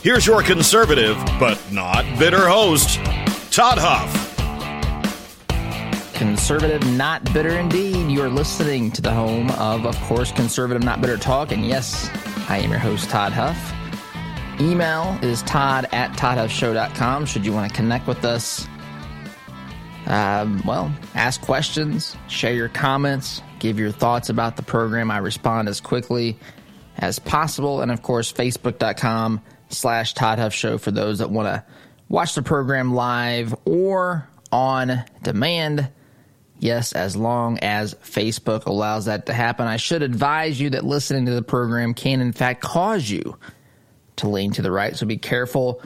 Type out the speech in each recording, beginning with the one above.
Here's your conservative, but not bitter host, Todd Huff. Conservative, not bitter indeed. You're listening to the home of, of course, Conservative, not bitter talk. And yes, I am your host, Todd Huff. Email is todd at toddhuffshow.com should you want to connect with us. Um, well, ask questions, share your comments, give your thoughts about the program. I respond as quickly as possible. And of course, facebook.com slash Todd Huff Show for those that want to watch the program live or on demand. Yes, as long as Facebook allows that to happen. I should advise you that listening to the program can, in fact, cause you to lean to the right. So be careful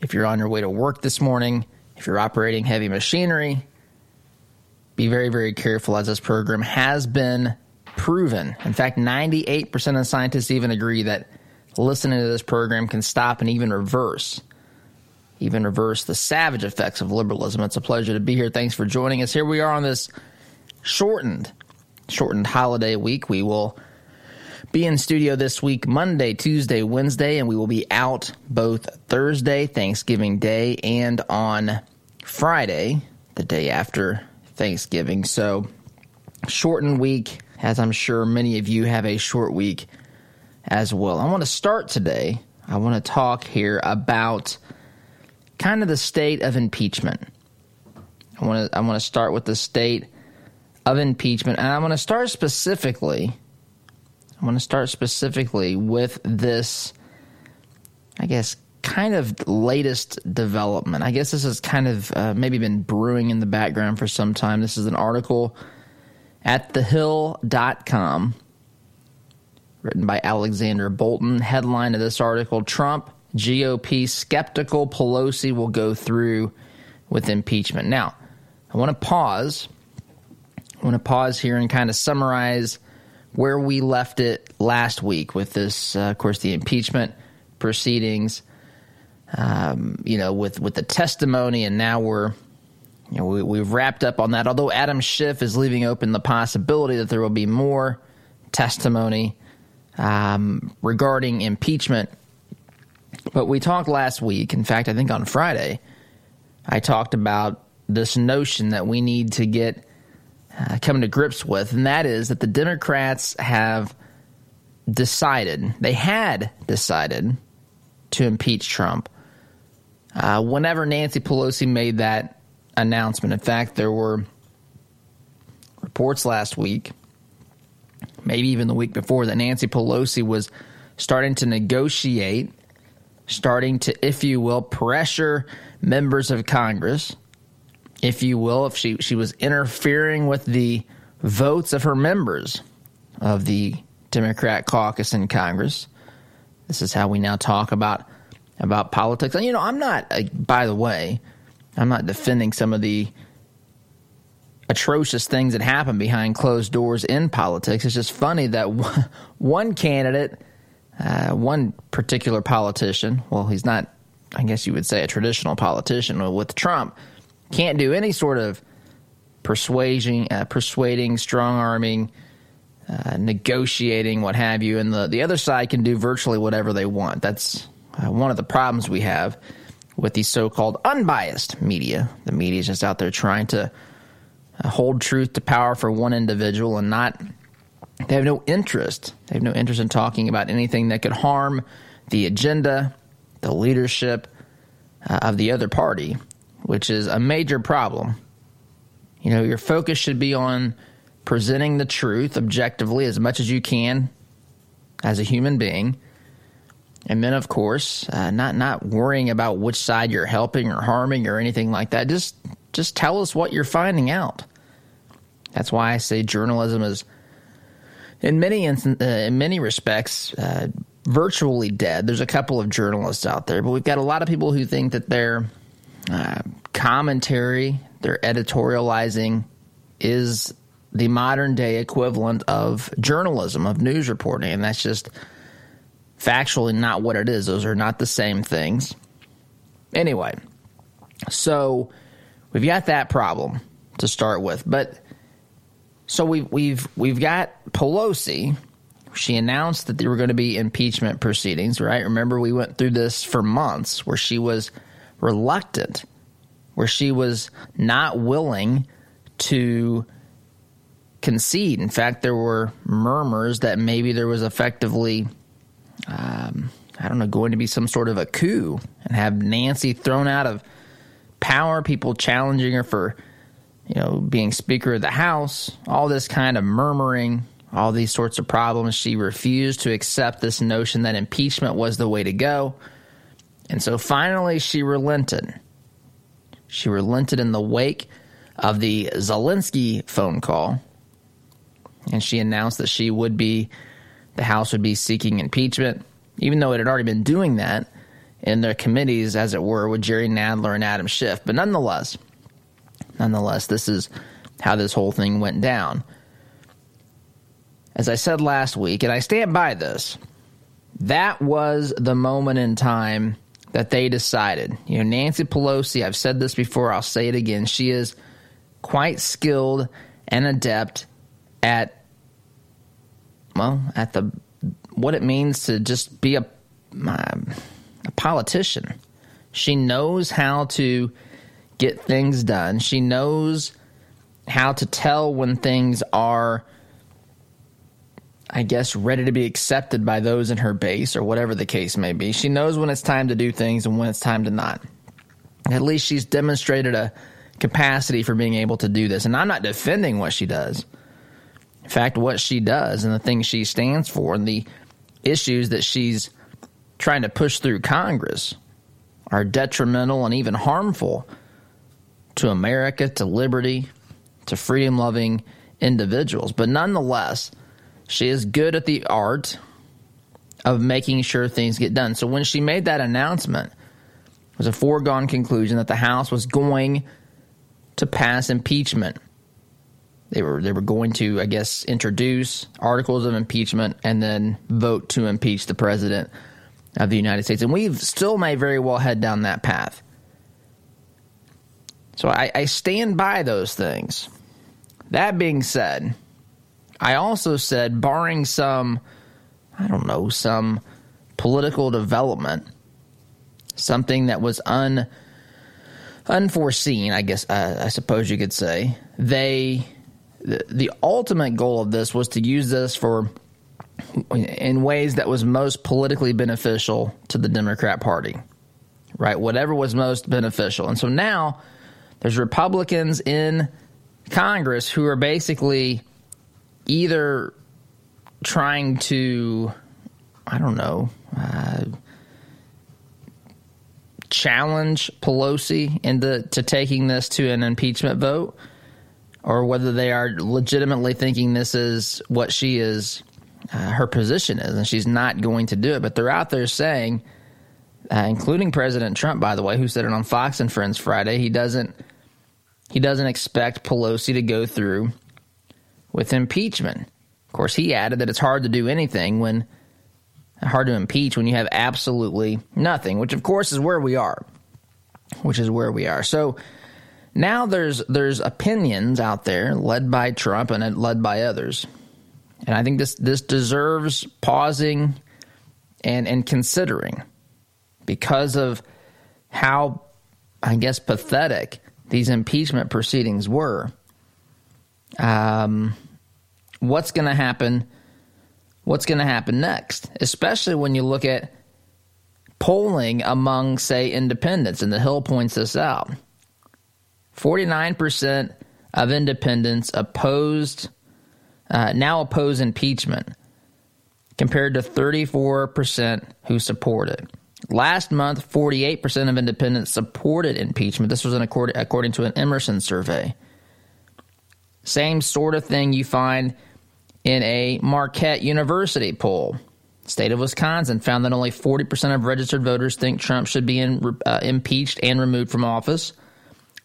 if you're on your way to work this morning, if you're operating heavy machinery. Be very, very careful as this program has been proven. In fact, 98% of scientists even agree that listening to this program can stop and even reverse even reverse the savage effects of liberalism. It's a pleasure to be here. Thanks for joining us. Here we are on this shortened shortened holiday week. We will be in studio this week Monday, Tuesday, Wednesday and we will be out both Thursday, Thanksgiving Day and on Friday, the day after Thanksgiving. So shortened week as I'm sure many of you have a short week as well. I want to start today. I want to talk here about kind of the state of impeachment. I want to I want to start with the state of impeachment, and I want to start specifically. I want to start specifically with this. I guess kind of latest development. I guess this has kind of uh, maybe been brewing in the background for some time. This is an article at thehill.com written by Alexander Bolton. Headline of this article Trump, GOP skeptical Pelosi will go through with impeachment. Now, I want to pause. I want to pause here and kind of summarize where we left it last week with this, uh, of course, the impeachment proceedings. Um, you know, with with the testimony, and now we're, you know, we, we've wrapped up on that. Although Adam Schiff is leaving open the possibility that there will be more testimony um, regarding impeachment. But we talked last week, in fact, I think on Friday, I talked about this notion that we need to get uh, come to grips with, and that is that the Democrats have decided, they had decided to impeach Trump. Uh, whenever Nancy Pelosi made that announcement, in fact, there were reports last week maybe even the week before, that Nancy Pelosi was starting to negotiate, starting to, if you will, pressure members of Congress, if you will, if she, she was interfering with the votes of her members of the Democrat caucus in Congress. This is how we now talk about about politics. And you know, I'm not. Uh, by the way, I'm not defending some of the atrocious things that happen behind closed doors in politics. It's just funny that one candidate, uh, one particular politician, well, he's not, I guess you would say, a traditional politician with Trump, can't do any sort of persuading, uh, persuading, strong arming, uh, negotiating, what have you, and the the other side can do virtually whatever they want. That's uh, one of the problems we have with the so-called unbiased media. The media is just out there trying to hold truth to power for one individual and not They have no interest. They have no interest in talking about anything that could harm the agenda, the leadership uh, of the other party, which is a major problem. You know, your focus should be on presenting the truth objectively as much as you can as a human being. And then, of course, uh, not not worrying about which side you're helping or harming or anything like that. Just just tell us what you're finding out. That's why I say journalism is, in many uh, in many respects, uh, virtually dead. There's a couple of journalists out there, but we've got a lot of people who think that their uh, commentary, their editorializing, is the modern day equivalent of journalism, of news reporting, and that's just factually not what it is. Those are not the same things. Anyway, so we've got that problem to start with, but so we've we've we've got Pelosi. She announced that there were going to be impeachment proceedings, right? Remember, we went through this for months where she was reluctant, where she was not willing to concede. In fact, there were murmurs that maybe there was effectively, um, I don't know, going to be some sort of a coup and have Nancy thrown out of power, people challenging her for, you know, being Speaker of the House, all this kind of murmuring, all these sorts of problems. She refused to accept this notion that impeachment was the way to go. And so finally, she relented. She relented in the wake of the Zelensky phone call and she announced that she would be, the House would be seeking impeachment, even though it had already been doing that in their committees, as it were, with Jerry Nadler and Adam Schiff. But nonetheless, nonetheless, this is how this whole thing went down. As I said last week, and I stand by this, that was the moment in time that they decided. You know, Nancy Pelosi, I've said this before, I'll say it again, she is quite skilled and adept at well, at the what it means to just be a, a politician. She knows how to get things done. She knows how to tell when things are, I guess, ready to be accepted by those in her base or whatever the case may be. She knows when it's time to do things and when it's time to not. At least she's demonstrated a capacity for being able to do this. And I'm not defending what she does. In fact, what she does and the things she stands for and the issues that she's trying to push through Congress are detrimental and even harmful to America, to liberty, to freedom loving individuals. But nonetheless, she is good at the art of making sure things get done. So when she made that announcement, it was a foregone conclusion that the House was going to pass impeachment they were they were going to, I guess, introduce articles of impeachment and then vote to impeach the president of the United States, and we still may very well head down that path. So I, I stand by those things. That being said, I also said, barring some, I don't know, some political development, something that was un unforeseen, I guess, uh, I suppose you could say, they the, ultimate goal of this was to use this for in ways that was most politically beneficial to the Democrat Party, right? Whatever was most beneficial. And so now there's Republicans in Congress who are basically either trying to, I don't know, uh, challenge Pelosi into to taking this to an impeachment vote or whether they are legitimately thinking this is what she is, uh, her position is, and she's not going to do it. But they're out there saying, uh, including President Trump, by the way, who said it on Fox and Friends Friday, he doesn't he doesn't expect Pelosi to go through with impeachment. Of course, he added that it's hard to do anything when hard to impeach when you have absolutely nothing, which of course is where we are. Which is where we are. So now there's there's opinions out there led by Trump and led by others. And I think this this deserves pausing and and considering because of how I guess pathetic these impeachment proceedings were. Um, what's going to happen what's going to happen next, especially when you look at polling among, say, independents. And the Hill points this out 49% of independents opposed, uh, now oppose impeachment, compared to 34% who support it. Last month, 48% of independents supported impeachment. This was an accord- according to an Emerson survey. Same sort of thing you find in a Marquette University poll. State of Wisconsin found that only 40% of registered voters think Trump should be in, uh, impeached and removed from office,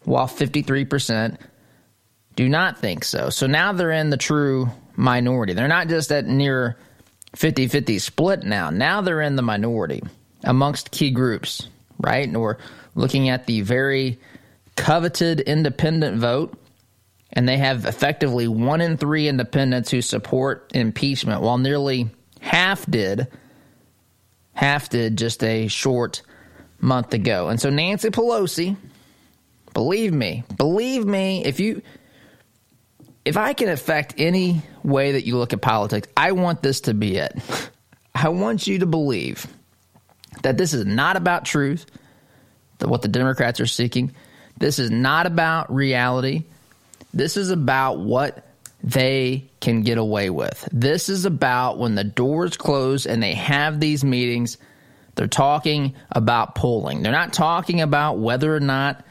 while 53% do not think so. So now they're in the true minority. They're not just at near 50 50 split now. Now they're in the minority amongst key groups, right? And we're looking at the very coveted independent vote and they have effectively one in three independents who support impeachment, while nearly half did. Half did just a short month ago. And so Nancy Pelosi, believe me, believe me, if you if I can affect any way that you look at politics, I want this to be it. I want you to believe that this is not about truth, that what the Democrats are seeking. This is not about reality. This is about what they can get away with. This is about when the doors close and they have these meetings, they're talking about polling. They're not talking about whether or not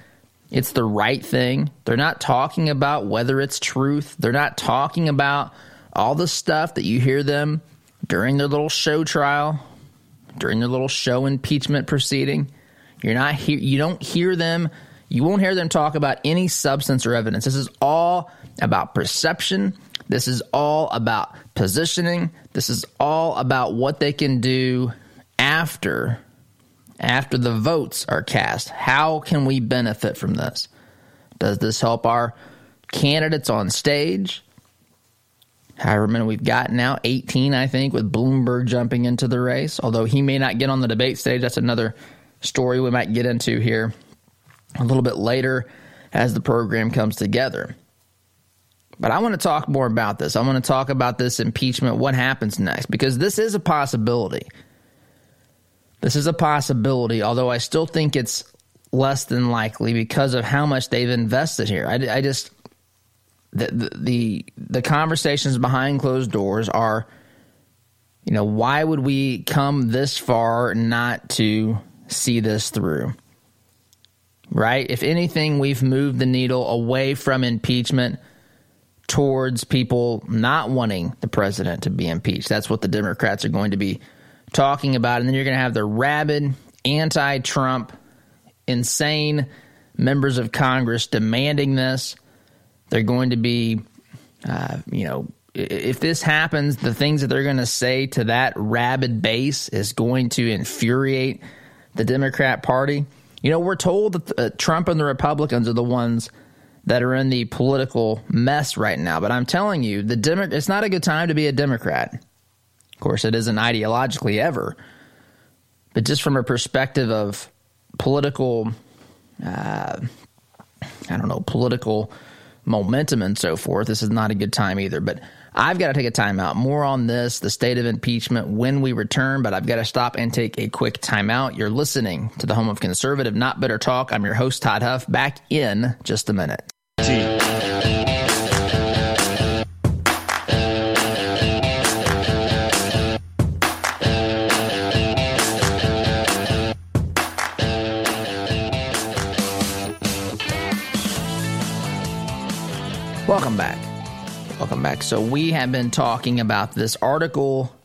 it's the right thing. They're not talking about whether it's truth. They're not talking about all the stuff that you hear them during their little show trial, during their little show impeachment proceeding. You're not here you don't hear them you won't hear them talk about any substance or evidence. This is all about perception. This is all about positioning. This is all about what they can do after after the votes are cast. How can we benefit from this? Does this help our candidates on stage? However many we've got now, 18, I think, with Bloomberg jumping into the race. Although he may not get on the debate stage, that's another story we might get into here a little bit later as the program comes together. But I want to talk more about this. I want to talk about this impeachment, what happens next, because this is a possibility. This is a possibility, although I still think it's less than likely because of how much they've invested here. I, I just the, the the the conversations behind closed doors are, you know, why would we come this far not to see this through? right? If anything, we've moved the needle away from impeachment towards people not wanting the president to be impeached. That's what the Democrats are going to be talking about. And then you're going to have the rabid, anti Trump, insane members of Congress demanding this. They're going to be, uh, you know, if this happens, the things that they're going to say to that rabid base is going to infuriate the Democrat Party. You know, we're told that uh, Trump and the Republicans are the ones that are in the political mess right now. But I'm telling you, the Demo- it's not a good time to be a Democrat. Course, it isn't ideologically ever. But just from a perspective of political, uh, I don't know, political momentum and so forth, this is not a good time either. But I've got to take a timeout. More on this, the state of impeachment, when we return, but I've got to stop and take a quick timeout. You're listening to the home of conservative, not bitter talk. I'm your host, Todd Huff, back in just a minute. Back. So, we have been talking about this article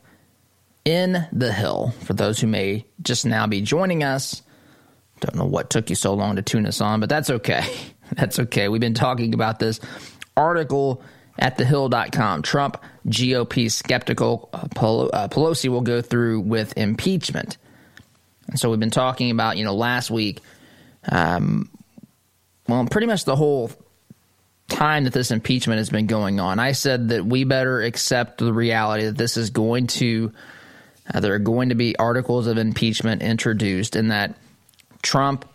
in The Hill. For those who may just now be joining us, don't know what took you so long to tune us on, but that's okay. That's okay. We've been talking about this article at thehill.com. Trump GOP skeptical. Uh, uh, Pelosi will go through with impeachment. And so we've been talking about, you know, last week, um, well, pretty much the whole time that this impeachment has been going on. I said that we better accept the reality that this is going to, uh, there are going to be articles of impeachment introduced, and that Trump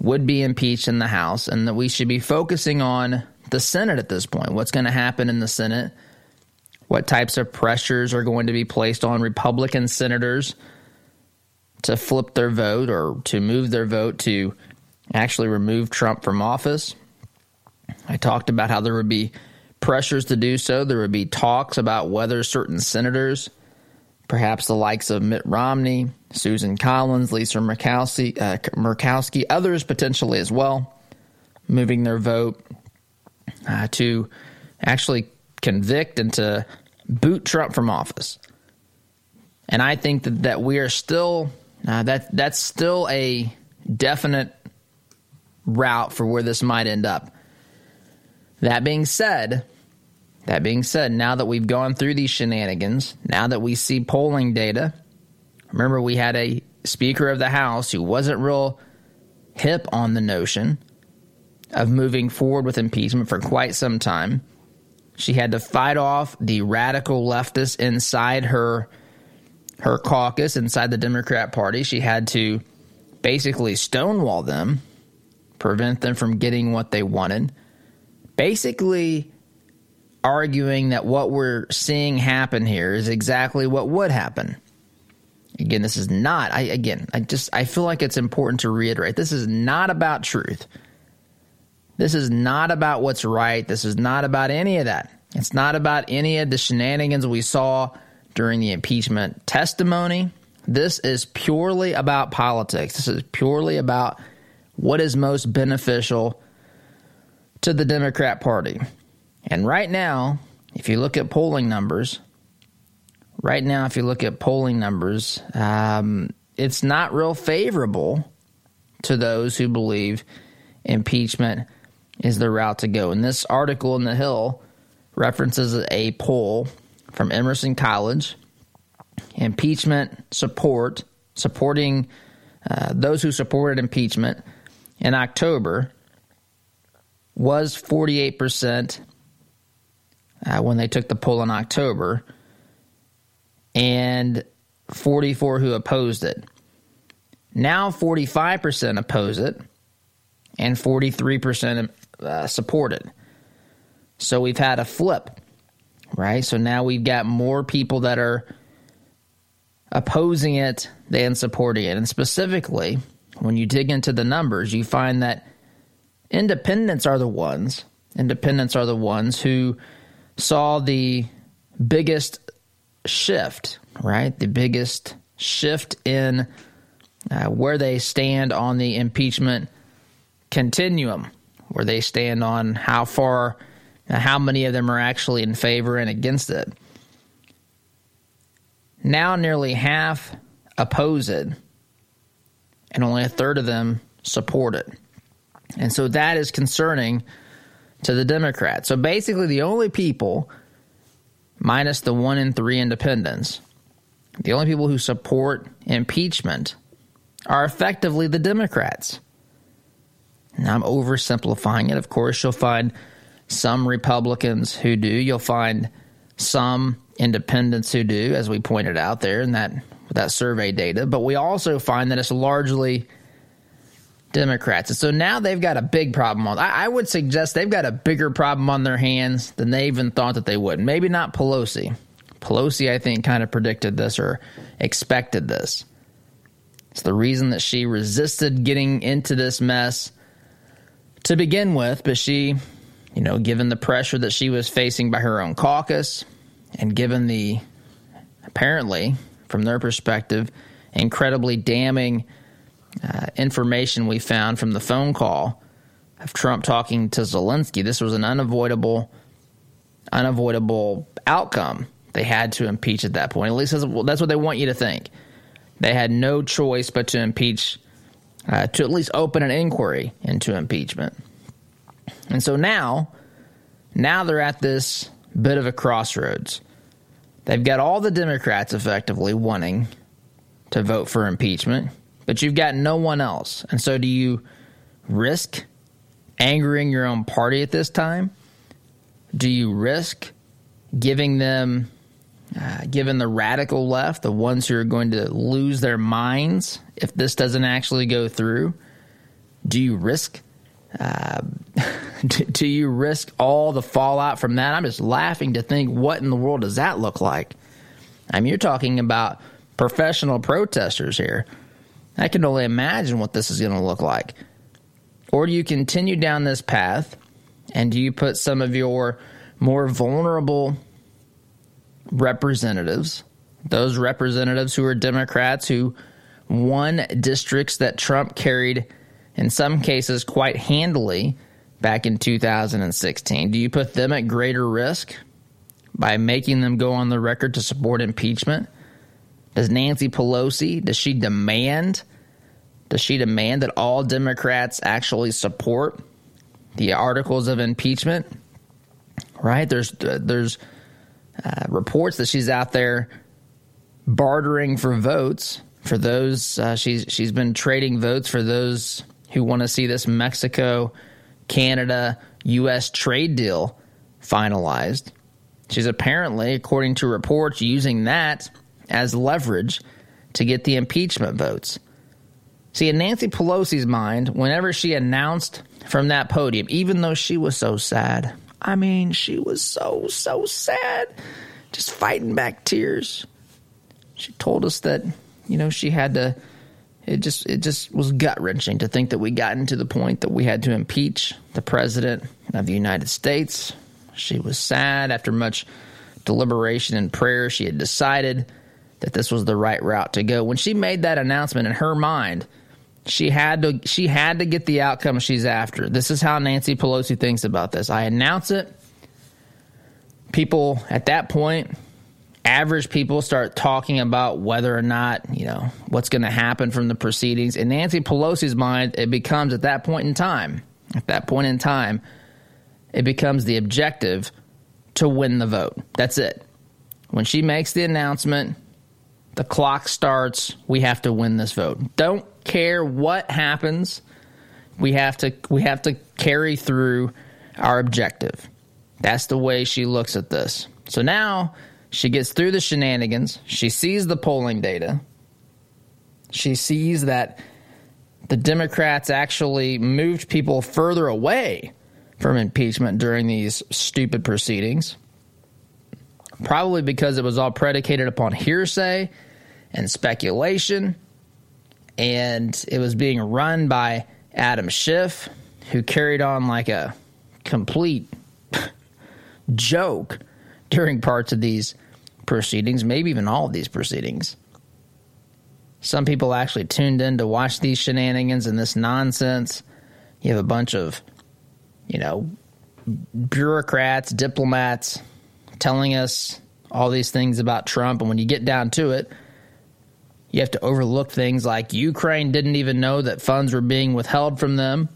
would be impeached in the House, and that we should be focusing on the Senate at this point. What's going to happen in the Senate what types of pressures are going to be placed on Republican senators to flip their vote or to move their vote to actually remove Trump from office. I talked about how there would be pressures to do so. There would be talks about whether certain senators, perhaps the likes of Mitt Romney, Susan Collins, Lisa Murkowski, uh, Murkowski others potentially as well, moving their vote uh, to actually convict and to boot Trump from office. And I think that, that we are still uh, that that's still a definite route for where this might end up. That being said, that being said, now that we've gone through these shenanigans, now that we see polling data, remember we had a Speaker of the House who wasn't real hip on the notion of moving forward with impeachment for quite some time. She had to fight off the radical leftists inside her her caucus, inside the Democrat Party. She had to basically stonewall them, prevent them from getting what they wanted. Basically arguing that what we're seeing happen here is exactly what would happen. Again, this is not I again, I just I feel like it's important to reiterate. This is not about truth. This is not about what's right. This is not about any of that. It's not about any of the shenanigans we saw during the impeachment testimony. This is purely about politics. This is purely about what is most beneficial to the Democrat Party. And right now, if you look at polling numbers, right now, if you look at polling numbers, um, it's not real favorable to those who believe impeachment is the route to go. And this article in The Hill references a poll from Emerson College, impeachment support, supporting uh, those who supported impeachment in October was 48% uh, when they took the poll in October, and 44 who opposed it. Now 45% oppose it, and 43% uh, support it. So we've had a flip, right? So now we've got more people that are opposing it than supporting it. And specifically, when you dig into the numbers, you find that independents are the ones, independents are the ones who saw the biggest shift, right? The biggest shift in uh, where they stand on the impeachment continuum, where they stand on how far now, how many of them are actually in favor and against it? Now, nearly half oppose it, and only a third of them support it. And so that is concerning to the Democrats. So basically, the only people, minus the one in three independents, the only people who support impeachment are effectively the Democrats. Now, I'm oversimplifying it. Of course, you'll find some Republicans who do. You'll find some independents who do, as we pointed out there in that that survey data. But we also find that it's largely Democrats. And so now they've got a big problem on. I, I would suggest they've got a bigger problem on their hands than they even thought that they would. Maybe not Pelosi. Pelosi, I think, kind of predicted this or expected this. It's the reason that she resisted getting into this mess to begin with, but she you know, given the pressure that she was facing by her own caucus, and given the apparently, from their perspective, incredibly damning uh, information we found from the phone call of Trump talking to Zelensky, this was an unavoidable, unavoidable outcome. They had to impeach at that point. At least that's, that's what they want you to think. They had no choice but to impeach, uh, to at least open an inquiry into impeachment. And so now, now they're at this bit of a crossroads. They've got all the Democrats effectively wanting to vote for impeachment, but you've got no one else. And so do you risk angering your own party at this time? Do you risk giving them, uh, given the radical left, the ones who are going to lose their minds if this doesn't actually go through? Do you risk uh, do you risk all the fallout from that? I'm just laughing to think what in the world does that look like? I mean, you're talking about professional protesters here. I can only imagine what this is going to look like. Or do you continue down this path and do you put some of your more vulnerable representatives, those representatives who are Democrats who won districts that Trump carried in some cases quite handily back in 2016, do you put them at greater risk by making them go on the record to support impeachment? Does Nancy Pelosi, does she demand does she demand that all Democrats actually support the articles of impeachment? Right? There's there's uh, reports that she's out there bartering for votes for those uh, she's she's been trading votes for those who want to see this Mexico Canada US trade deal finalized. She's apparently, according to reports, using that as leverage to get the impeachment votes. See, in Nancy Pelosi's mind, whenever she announced from that podium, even though she was so sad, I mean, she was so, so sad, just fighting back tears. She told us that, you know, she had to, it just, it just was gut wrenching to think that we gotten to the point that we had to impeach the president of the United States. She was sad after much deliberation and prayer. She had decided that this was the right route to go. When she made that announcement in her mind, she had to she had to get the outcome she's after. This is how Nancy Pelosi thinks about this. I announce it. People at that point, average people start talking about whether or not, you know, what's going to happen from the proceedings. In Nancy Pelosi's mind, it becomes at that point in time, at that point in time, it becomes the objective to win the vote. That's it. When she makes the announcement, the clock starts, we have to win this vote. Don't care what happens. We have to we have to carry through our objective. That's the way she looks at this. So now she gets through the shenanigans. She sees the polling data. She sees that the Democrats actually moved people further away from impeachment during these stupid proceedings. Probably because it was all predicated upon hearsay and speculation and it was being run by Adam Schiff, who carried on like a complete joke during parts of these proceedings, maybe even all of these proceedings. Some people actually tuned in to watch these shenanigans and this nonsense. You have a bunch of, you know, bureaucrats, diplomats telling us all these things about Trump. And when you get down to it, you have to overlook things like Ukraine didn't even know that funds were being withheld from them.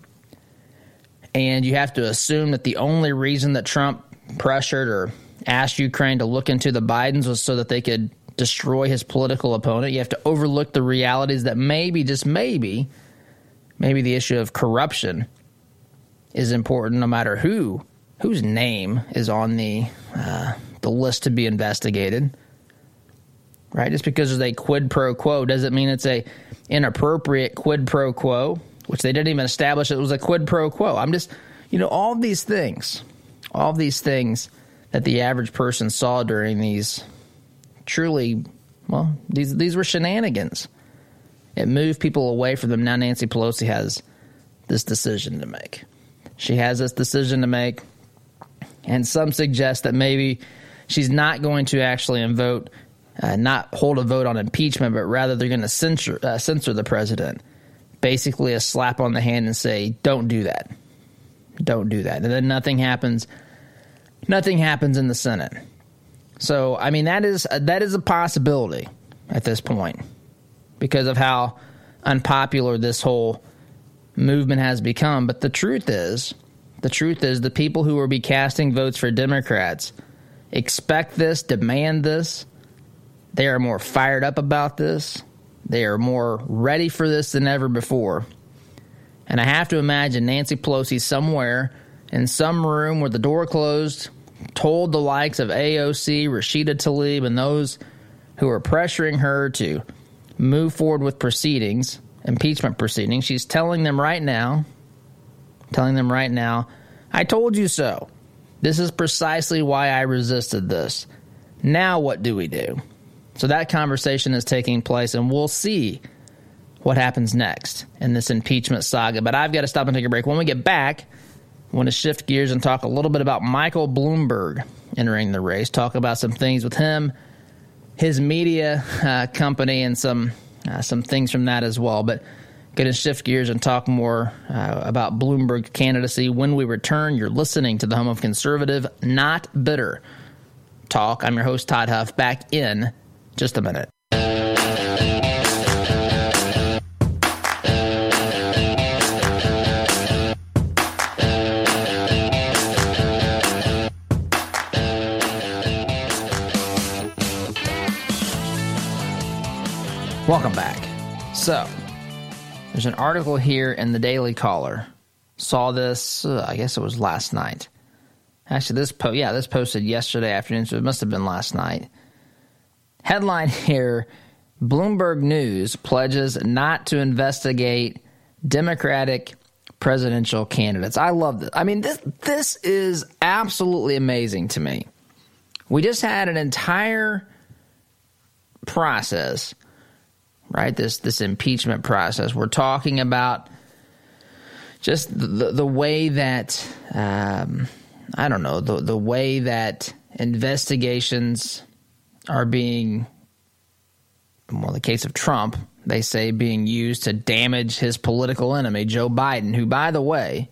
And you have to assume that the only reason that Trump pressured or asked Ukraine to look into the Bidens was so that they could destroy his political opponent. You have to overlook the realities that maybe, just maybe, maybe the issue of corruption is important no matter who whose name is on the uh, the list to be investigated right? Just because there's a quid pro quo doesn't mean it's a inappropriate quid pro quo, which they didn't even establish it was a quid pro quo. I'm just, you know, all these things, all these things that the average person saw during these truly, well, these these were shenanigans. It moved people away from them. Now Nancy Pelosi has this decision to make. She has this decision to make, and some suggest that maybe she's not going to actually vote uh, not hold a vote on impeachment, but rather they're going to censor uh, censor the president. Basically, a slap on the hand and say, "Don't do that, don't do that," and then nothing happens. Nothing happens in the Senate. So, I mean, that is uh, that is a possibility at this point because of how unpopular this whole movement has become. But the truth is, the truth is, the people who will be casting votes for Democrats expect this, demand this they are more fired up about this. They are more ready for this than ever before. And I have to imagine Nancy Pelosi somewhere in some room with the door closed told the likes of AOC, Rashida Tlaib, and those who are pressuring her to move forward with proceedings, impeachment proceedings. She's telling them right now, telling them right now, I told you so. This is precisely why I resisted this. Now, what do we do? So, that conversation is taking place, and we'll see what happens next in this impeachment saga. But I've got to stop and take a break. When we get back, I want to shift gears and talk a little bit about Michael Bloomberg entering the race, talk about some things with him, his media uh, company, and some uh, some things from that as well. But going to shift gears and talk more uh, about Bloomberg candidacy when we return. You're listening to the home of conservative, not bitter talk. I'm your host Todd Huff. Back in just a minute. Welcome back. So, there's an article here in the Daily Caller. Saw this, uh, I guess it was last night. Actually, this po- yeah, this posted yesterday afternoon, so it must have been last night. Headline here: Bloomberg News pledges not to investigate Democratic presidential candidates. I love this. I mean, this this is absolutely amazing to me. We just had an entire process right? This this impeachment process. We're talking about just the the way that um, I don't know the the way that investigations are being. Well, in the case of Trump, they say being used to damage his political enemy, Joe Biden, who, by the way,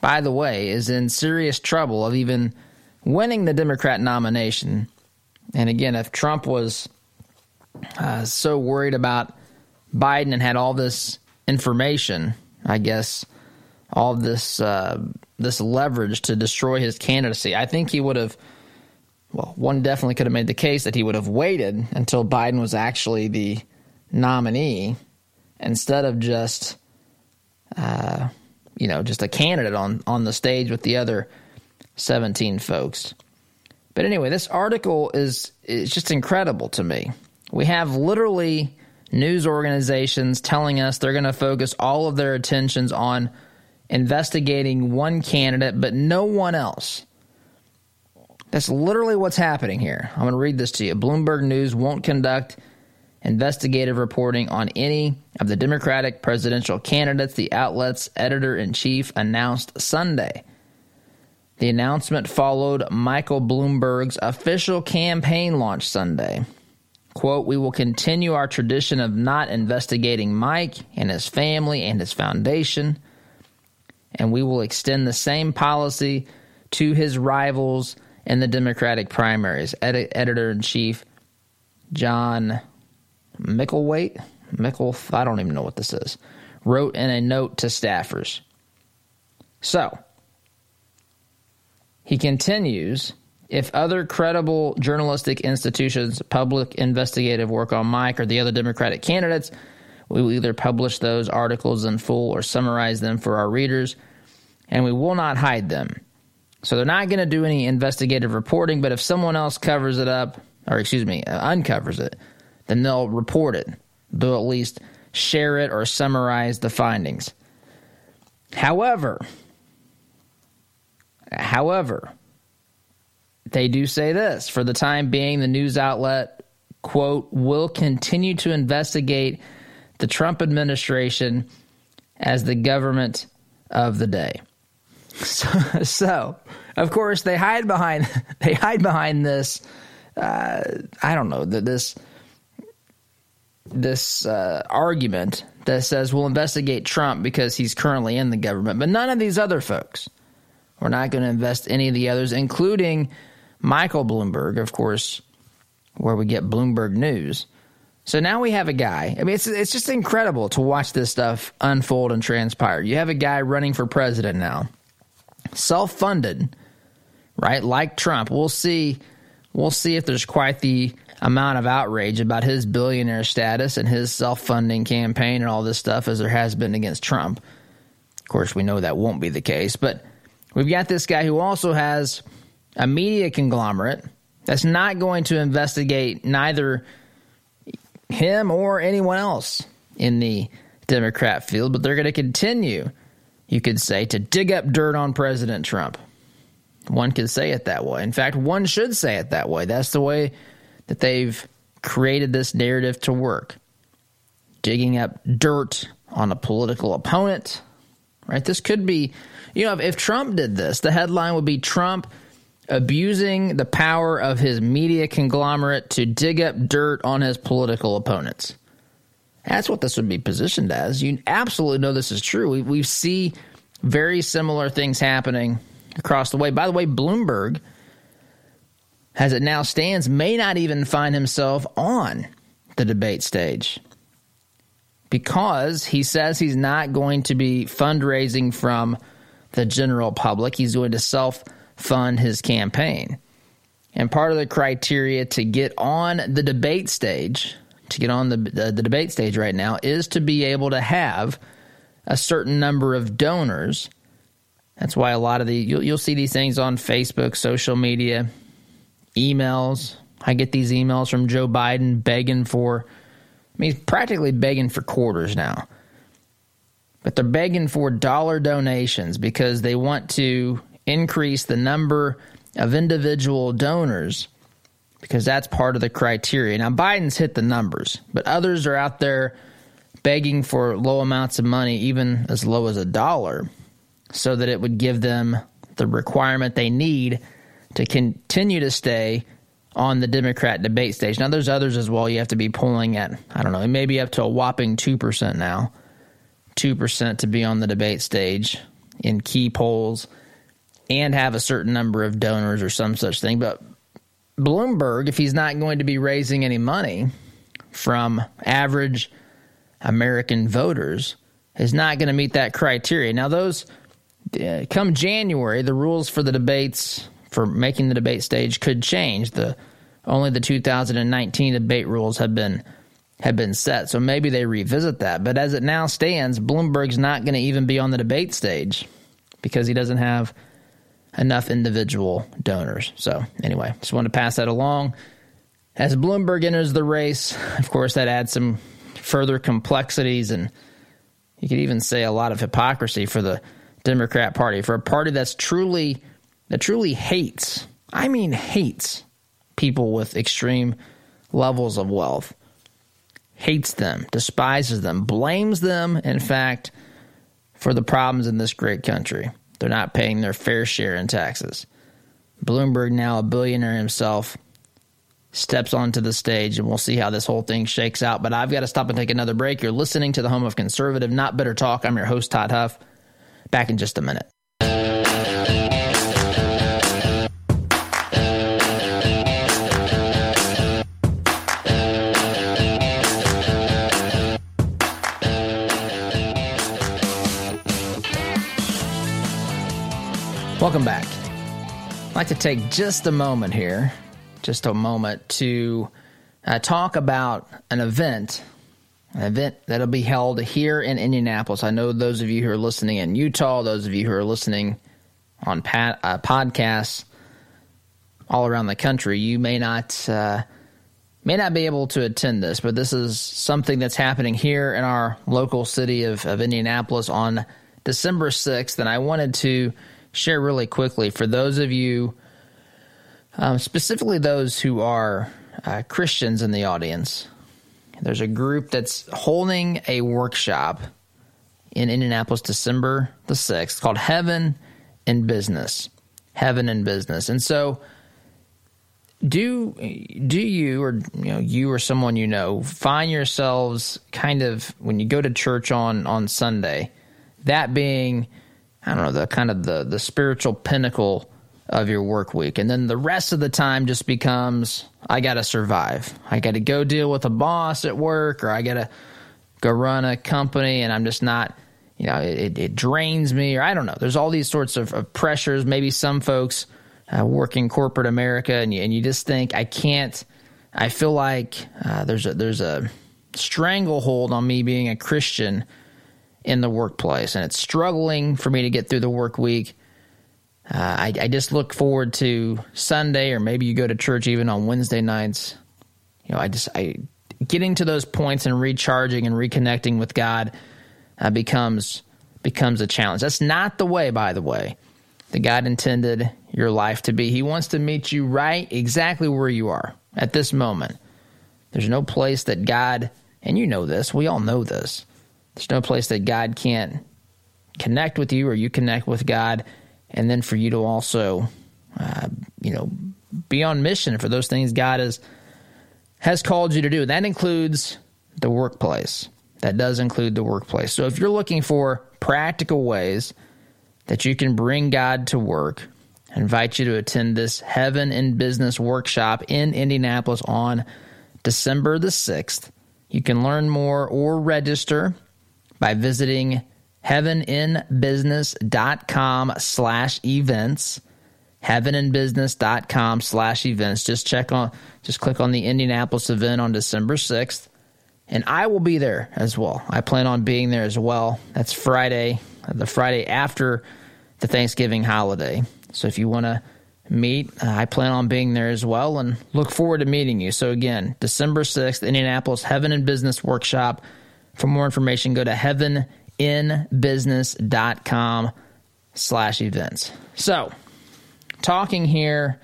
by the way, is in serious trouble of even winning the Democrat nomination. And again, if Trump was uh, so worried about Biden and had all this information, I guess, all this uh, this leverage to destroy his candidacy. I think he would have. Well, one definitely could have made the case that he would have waited until Biden was actually the nominee instead of just, uh, you know, just a candidate on on the stage with the other seventeen folks. But anyway, this article is is just incredible to me. We have literally news organizations telling us they're going to focus all of their attentions on investigating one candidate, but no one else. That's literally what's happening here. I'm going to read this to you. Bloomberg News won't conduct investigative reporting on any of the Democratic presidential candidates, the outlet's editor in chief announced Sunday. The announcement followed Michael Bloomberg's official campaign launch Sunday. Quote, we will continue our tradition of not investigating Mike and his family and his foundation, and we will extend the same policy to his rivals in the Democratic primaries. Ed- Editor in chief John Micklethwait, Mickle, I don't even know what this is, wrote in a note to staffers. So, he continues if other credible journalistic institutions public investigative work on Mike or the other Democratic candidates, we will either publish those articles in full or summarize them for our readers, and we will not hide them. So they're not going to do any investigative reporting, but if someone else covers it up, or excuse me, uh, uncovers it, then they'll report it. They'll at least share it or summarize the findings. However, however, they do say this for the time being, the news outlet, quote, will continue to investigate the Trump administration as the government of the day. So, so of course, they hide behind they hide behind this. Uh, I don't know that this this uh, argument that says we'll investigate Trump because he's currently in the government, but none of these other folks. We're not going to invest any of the others, including Michael Bloomberg, of course, where we get Bloomberg News. So now we have a guy. I mean, it's it's just incredible to watch this stuff unfold and transpire. You have a guy running for president now, self-funded, right? Like Trump. We'll see. We'll see if there's quite the amount of outrage about his billionaire status and his self-funding campaign and all this stuff as there has been against Trump. Of course, we know that won't be the case, but we've got this guy who also has a media conglomerate that's not going to investigate neither him or anyone else in the Democrat field, but they're going to continue you could say, to dig up dirt on President Trump. One could say it that way. In fact, one should say it that way. That's the way that they've created this narrative to work. Digging up dirt on a political opponent, right? This could be, you know, if, if Trump did this, the headline would be Trump abusing the power of his media conglomerate to dig up dirt on his political opponents. That's what this would be positioned as. You absolutely know this is true. We, we see very similar things happening across the way. By the way, Bloomberg, as it now stands, may not even find himself on the debate stage because he says he's not going to be fundraising from the general public. He's going to self fund his campaign. And part of the criteria to get on the debate stage, to get on the, the, the debate stage right now, is to be able to have a certain number of donors that's why a lot of the you'll, you'll see these things on Facebook, social media, emails. I get these emails from Joe Biden begging for, I mean, practically begging for quarters now. But they're begging for dollar donations because they want to increase the number of individual donors because that's part of the criteria. Now, Biden's hit the numbers, but others are out there begging for low amounts of money, even as low as a dollar so that it would give them the requirement they need to continue to stay on the Democrat debate stage. Now, there's others as well. You have to be polling at, I don't know, it may be up to a whopping 2% now. 2% to be on the debate stage in key polls and have a certain number of donors or some such thing. But Bloomberg, if he's not going to be raising any money from average American voters, is not going to meet that criteria. Now, those uh, come January, the rules for the debates for making the debate stage could change. The only the 2019 debate rules have been have been set, so maybe they revisit that. But as it now stands, Bloomberg's not going to even be on the debate stage because he doesn't have enough individual donors. So anyway, just want to pass that along. As Bloomberg enters the race, of course, that adds some further complexities and you could even say a lot of hypocrisy for the Democrat Party, for a party that's truly that truly hates, I mean hates people with extreme levels of wealth. Hates them, despises them, blames them, in fact, for the problems in this great country. They're not paying their fair share in taxes. Bloomberg, now a billionaire himself, steps onto the stage, and we'll see how this whole thing shakes out. But I've got to stop and take another break. You're listening to the home of conservative, not bitter talk. I'm your host, Todd Huff. Back in just a minute. Welcome back. I'd like to take just a moment here, just a moment to uh, talk about an event an event that'll be held here in Indianapolis. I know those of you who are listening in Utah, those of you who are listening on uh, podcasts all around the country, you may not uh, may not be able to attend this, but this is something that's happening here in our local city of, of Indianapolis on December 6th, and I wanted to share really quickly for those of you, um, specifically those who are uh, Christians in the audience. There's a group that's holding a workshop in Indianapolis December the 6th called Heaven in Business. Heaven in Business. And so do do you or you know you or someone you know find yourselves kind of when you go to church on on Sunday that being I don't know the kind of the the spiritual pinnacle of your work week. And then the rest of the time just becomes I got to survive. I got to go deal with a boss at work or I got to go run a company and I'm just not, you know, it, it drains me or I don't know. There's all these sorts of, of pressures. Maybe some folks uh, work in corporate America and you, and you just think, I can't, I feel like uh, there's a, there's a stranglehold on me being a Christian in the workplace and it's struggling for me to get through the work week uh, I, I, just look forward to Sunday, or maybe you go to church even on Wednesday nights. You know, I just I getting to those points and recharging and reconnecting with God uh, becomes becomes a challenge. That's not the way, by the way, that God intended your life to be. He wants to meet you right exactly where you are at this moment. There's no place that God, and you know this, we all know this, there's no place that God can't connect with you or you connect with God, and then for you to also, uh, you know, be on mission for those things God has has called you to do. That includes the workplace. That does include the workplace. So if you're looking for practical ways that you can bring God to work, I invite you to attend this Heaven in Business workshop in Indianapolis on December the 6th. You can learn more or register by visiting heaveninbusiness.com slash events. heaveninbusiness.com slash events. Just check on just click on the indianapolis event on december 6th and i will be there as well. I plan on being there as well. That's friday the friday after the thanksgiving holiday. So if you want to meet uh, i plan on being there as well and look forward to meeting you. So again december 6th indianapolis heaven and business workshop for more information go to heaveninbusiness.com slash events so talking here,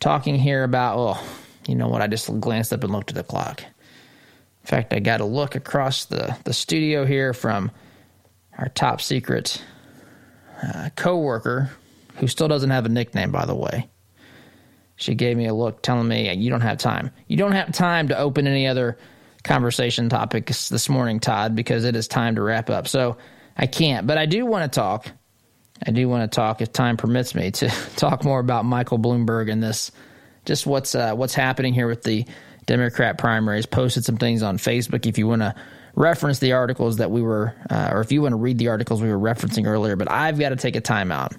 talking here about, oh, you know what? I just glanced up and looked at the clock. In fact, I got a look across the, the studio here from our top secret uh, coworker, who still doesn't have a nickname, by the way. She gave me a look telling me, you don't have time. You don't have time to open any other conversation topics this morning, Todd, because it is time to wrap up. So I can't, but I do want to talk I do want to talk, if time permits me, to talk more about Michael Bloomberg and this, just what's uh, what's happening here with the Democrat primaries. Posted some things on Facebook. If you want to reference the articles that we were, uh, or if you want to read the articles we were referencing earlier, but I've got to take a timeout.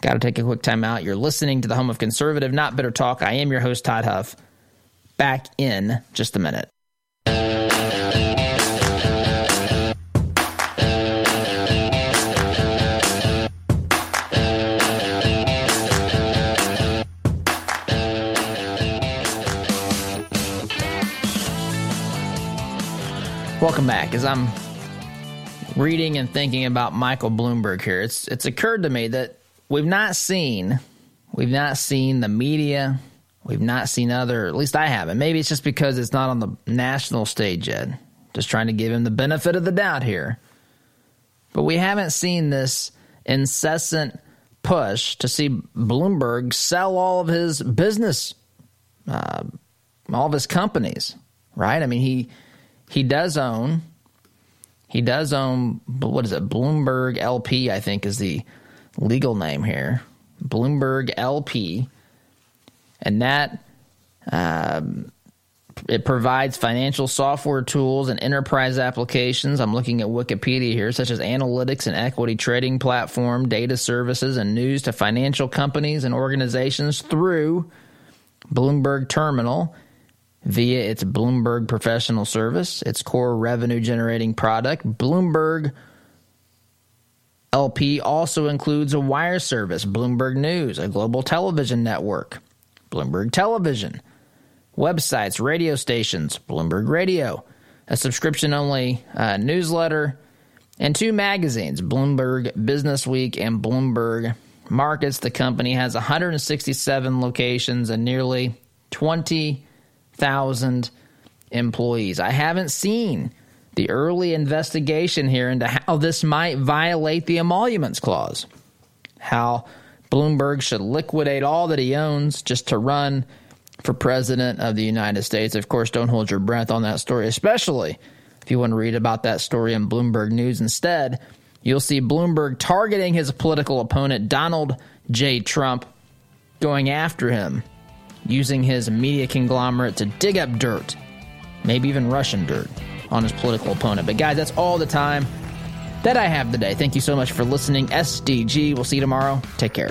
Got to take a quick timeout. You're listening to the home of conservative, not bitter talk. I am your host, Todd Huff. Back in just a minute. Welcome back. As I'm reading and thinking about Michael Bloomberg here, it's it's occurred to me that we've not seen we've not seen the media, we've not seen other at least I haven't. Maybe it's just because it's not on the national stage yet. Just trying to give him the benefit of the doubt here. But we haven't seen this incessant push to see Bloomberg sell all of his business, uh, all of his companies, right? I mean, he he does own he does own what is it? Bloomberg lp i think is the legal name here. Bloomberg lp and that um, it provides financial software tools and enterprise applications. I'm looking at Wikipedia here, such as analytics and equity trading platform, data services, and news to financial companies and organizations through Bloomberg Terminal via its Bloomberg professional service, its core revenue generating product. Bloomberg LP also includes a wire service, Bloomberg News, a global television network, Bloomberg Television, websites, radio stations, Bloomberg Radio, a subscription only uh, newsletter, and two magazines, Bloomberg Business Week and Bloomberg Markets. The company has 167 locations and nearly 20 thousand employees. I haven't seen the early investigation here into how this might violate the emoluments clause. How Bloomberg should liquidate all that he owns just to run for president of the United States. Of course, don't hold your breath on that story, especially if you want to read about that story in Bloomberg News instead. You'll see Bloomberg targeting his political opponent, Donald J. Trump, going after him using his media conglomerate to dig up dirt, maybe even Russian dirt, on his political opponent. But guys, that's all the time that I have today. Thank you so much for listening. SDG. We'll see you tomorrow. Take care.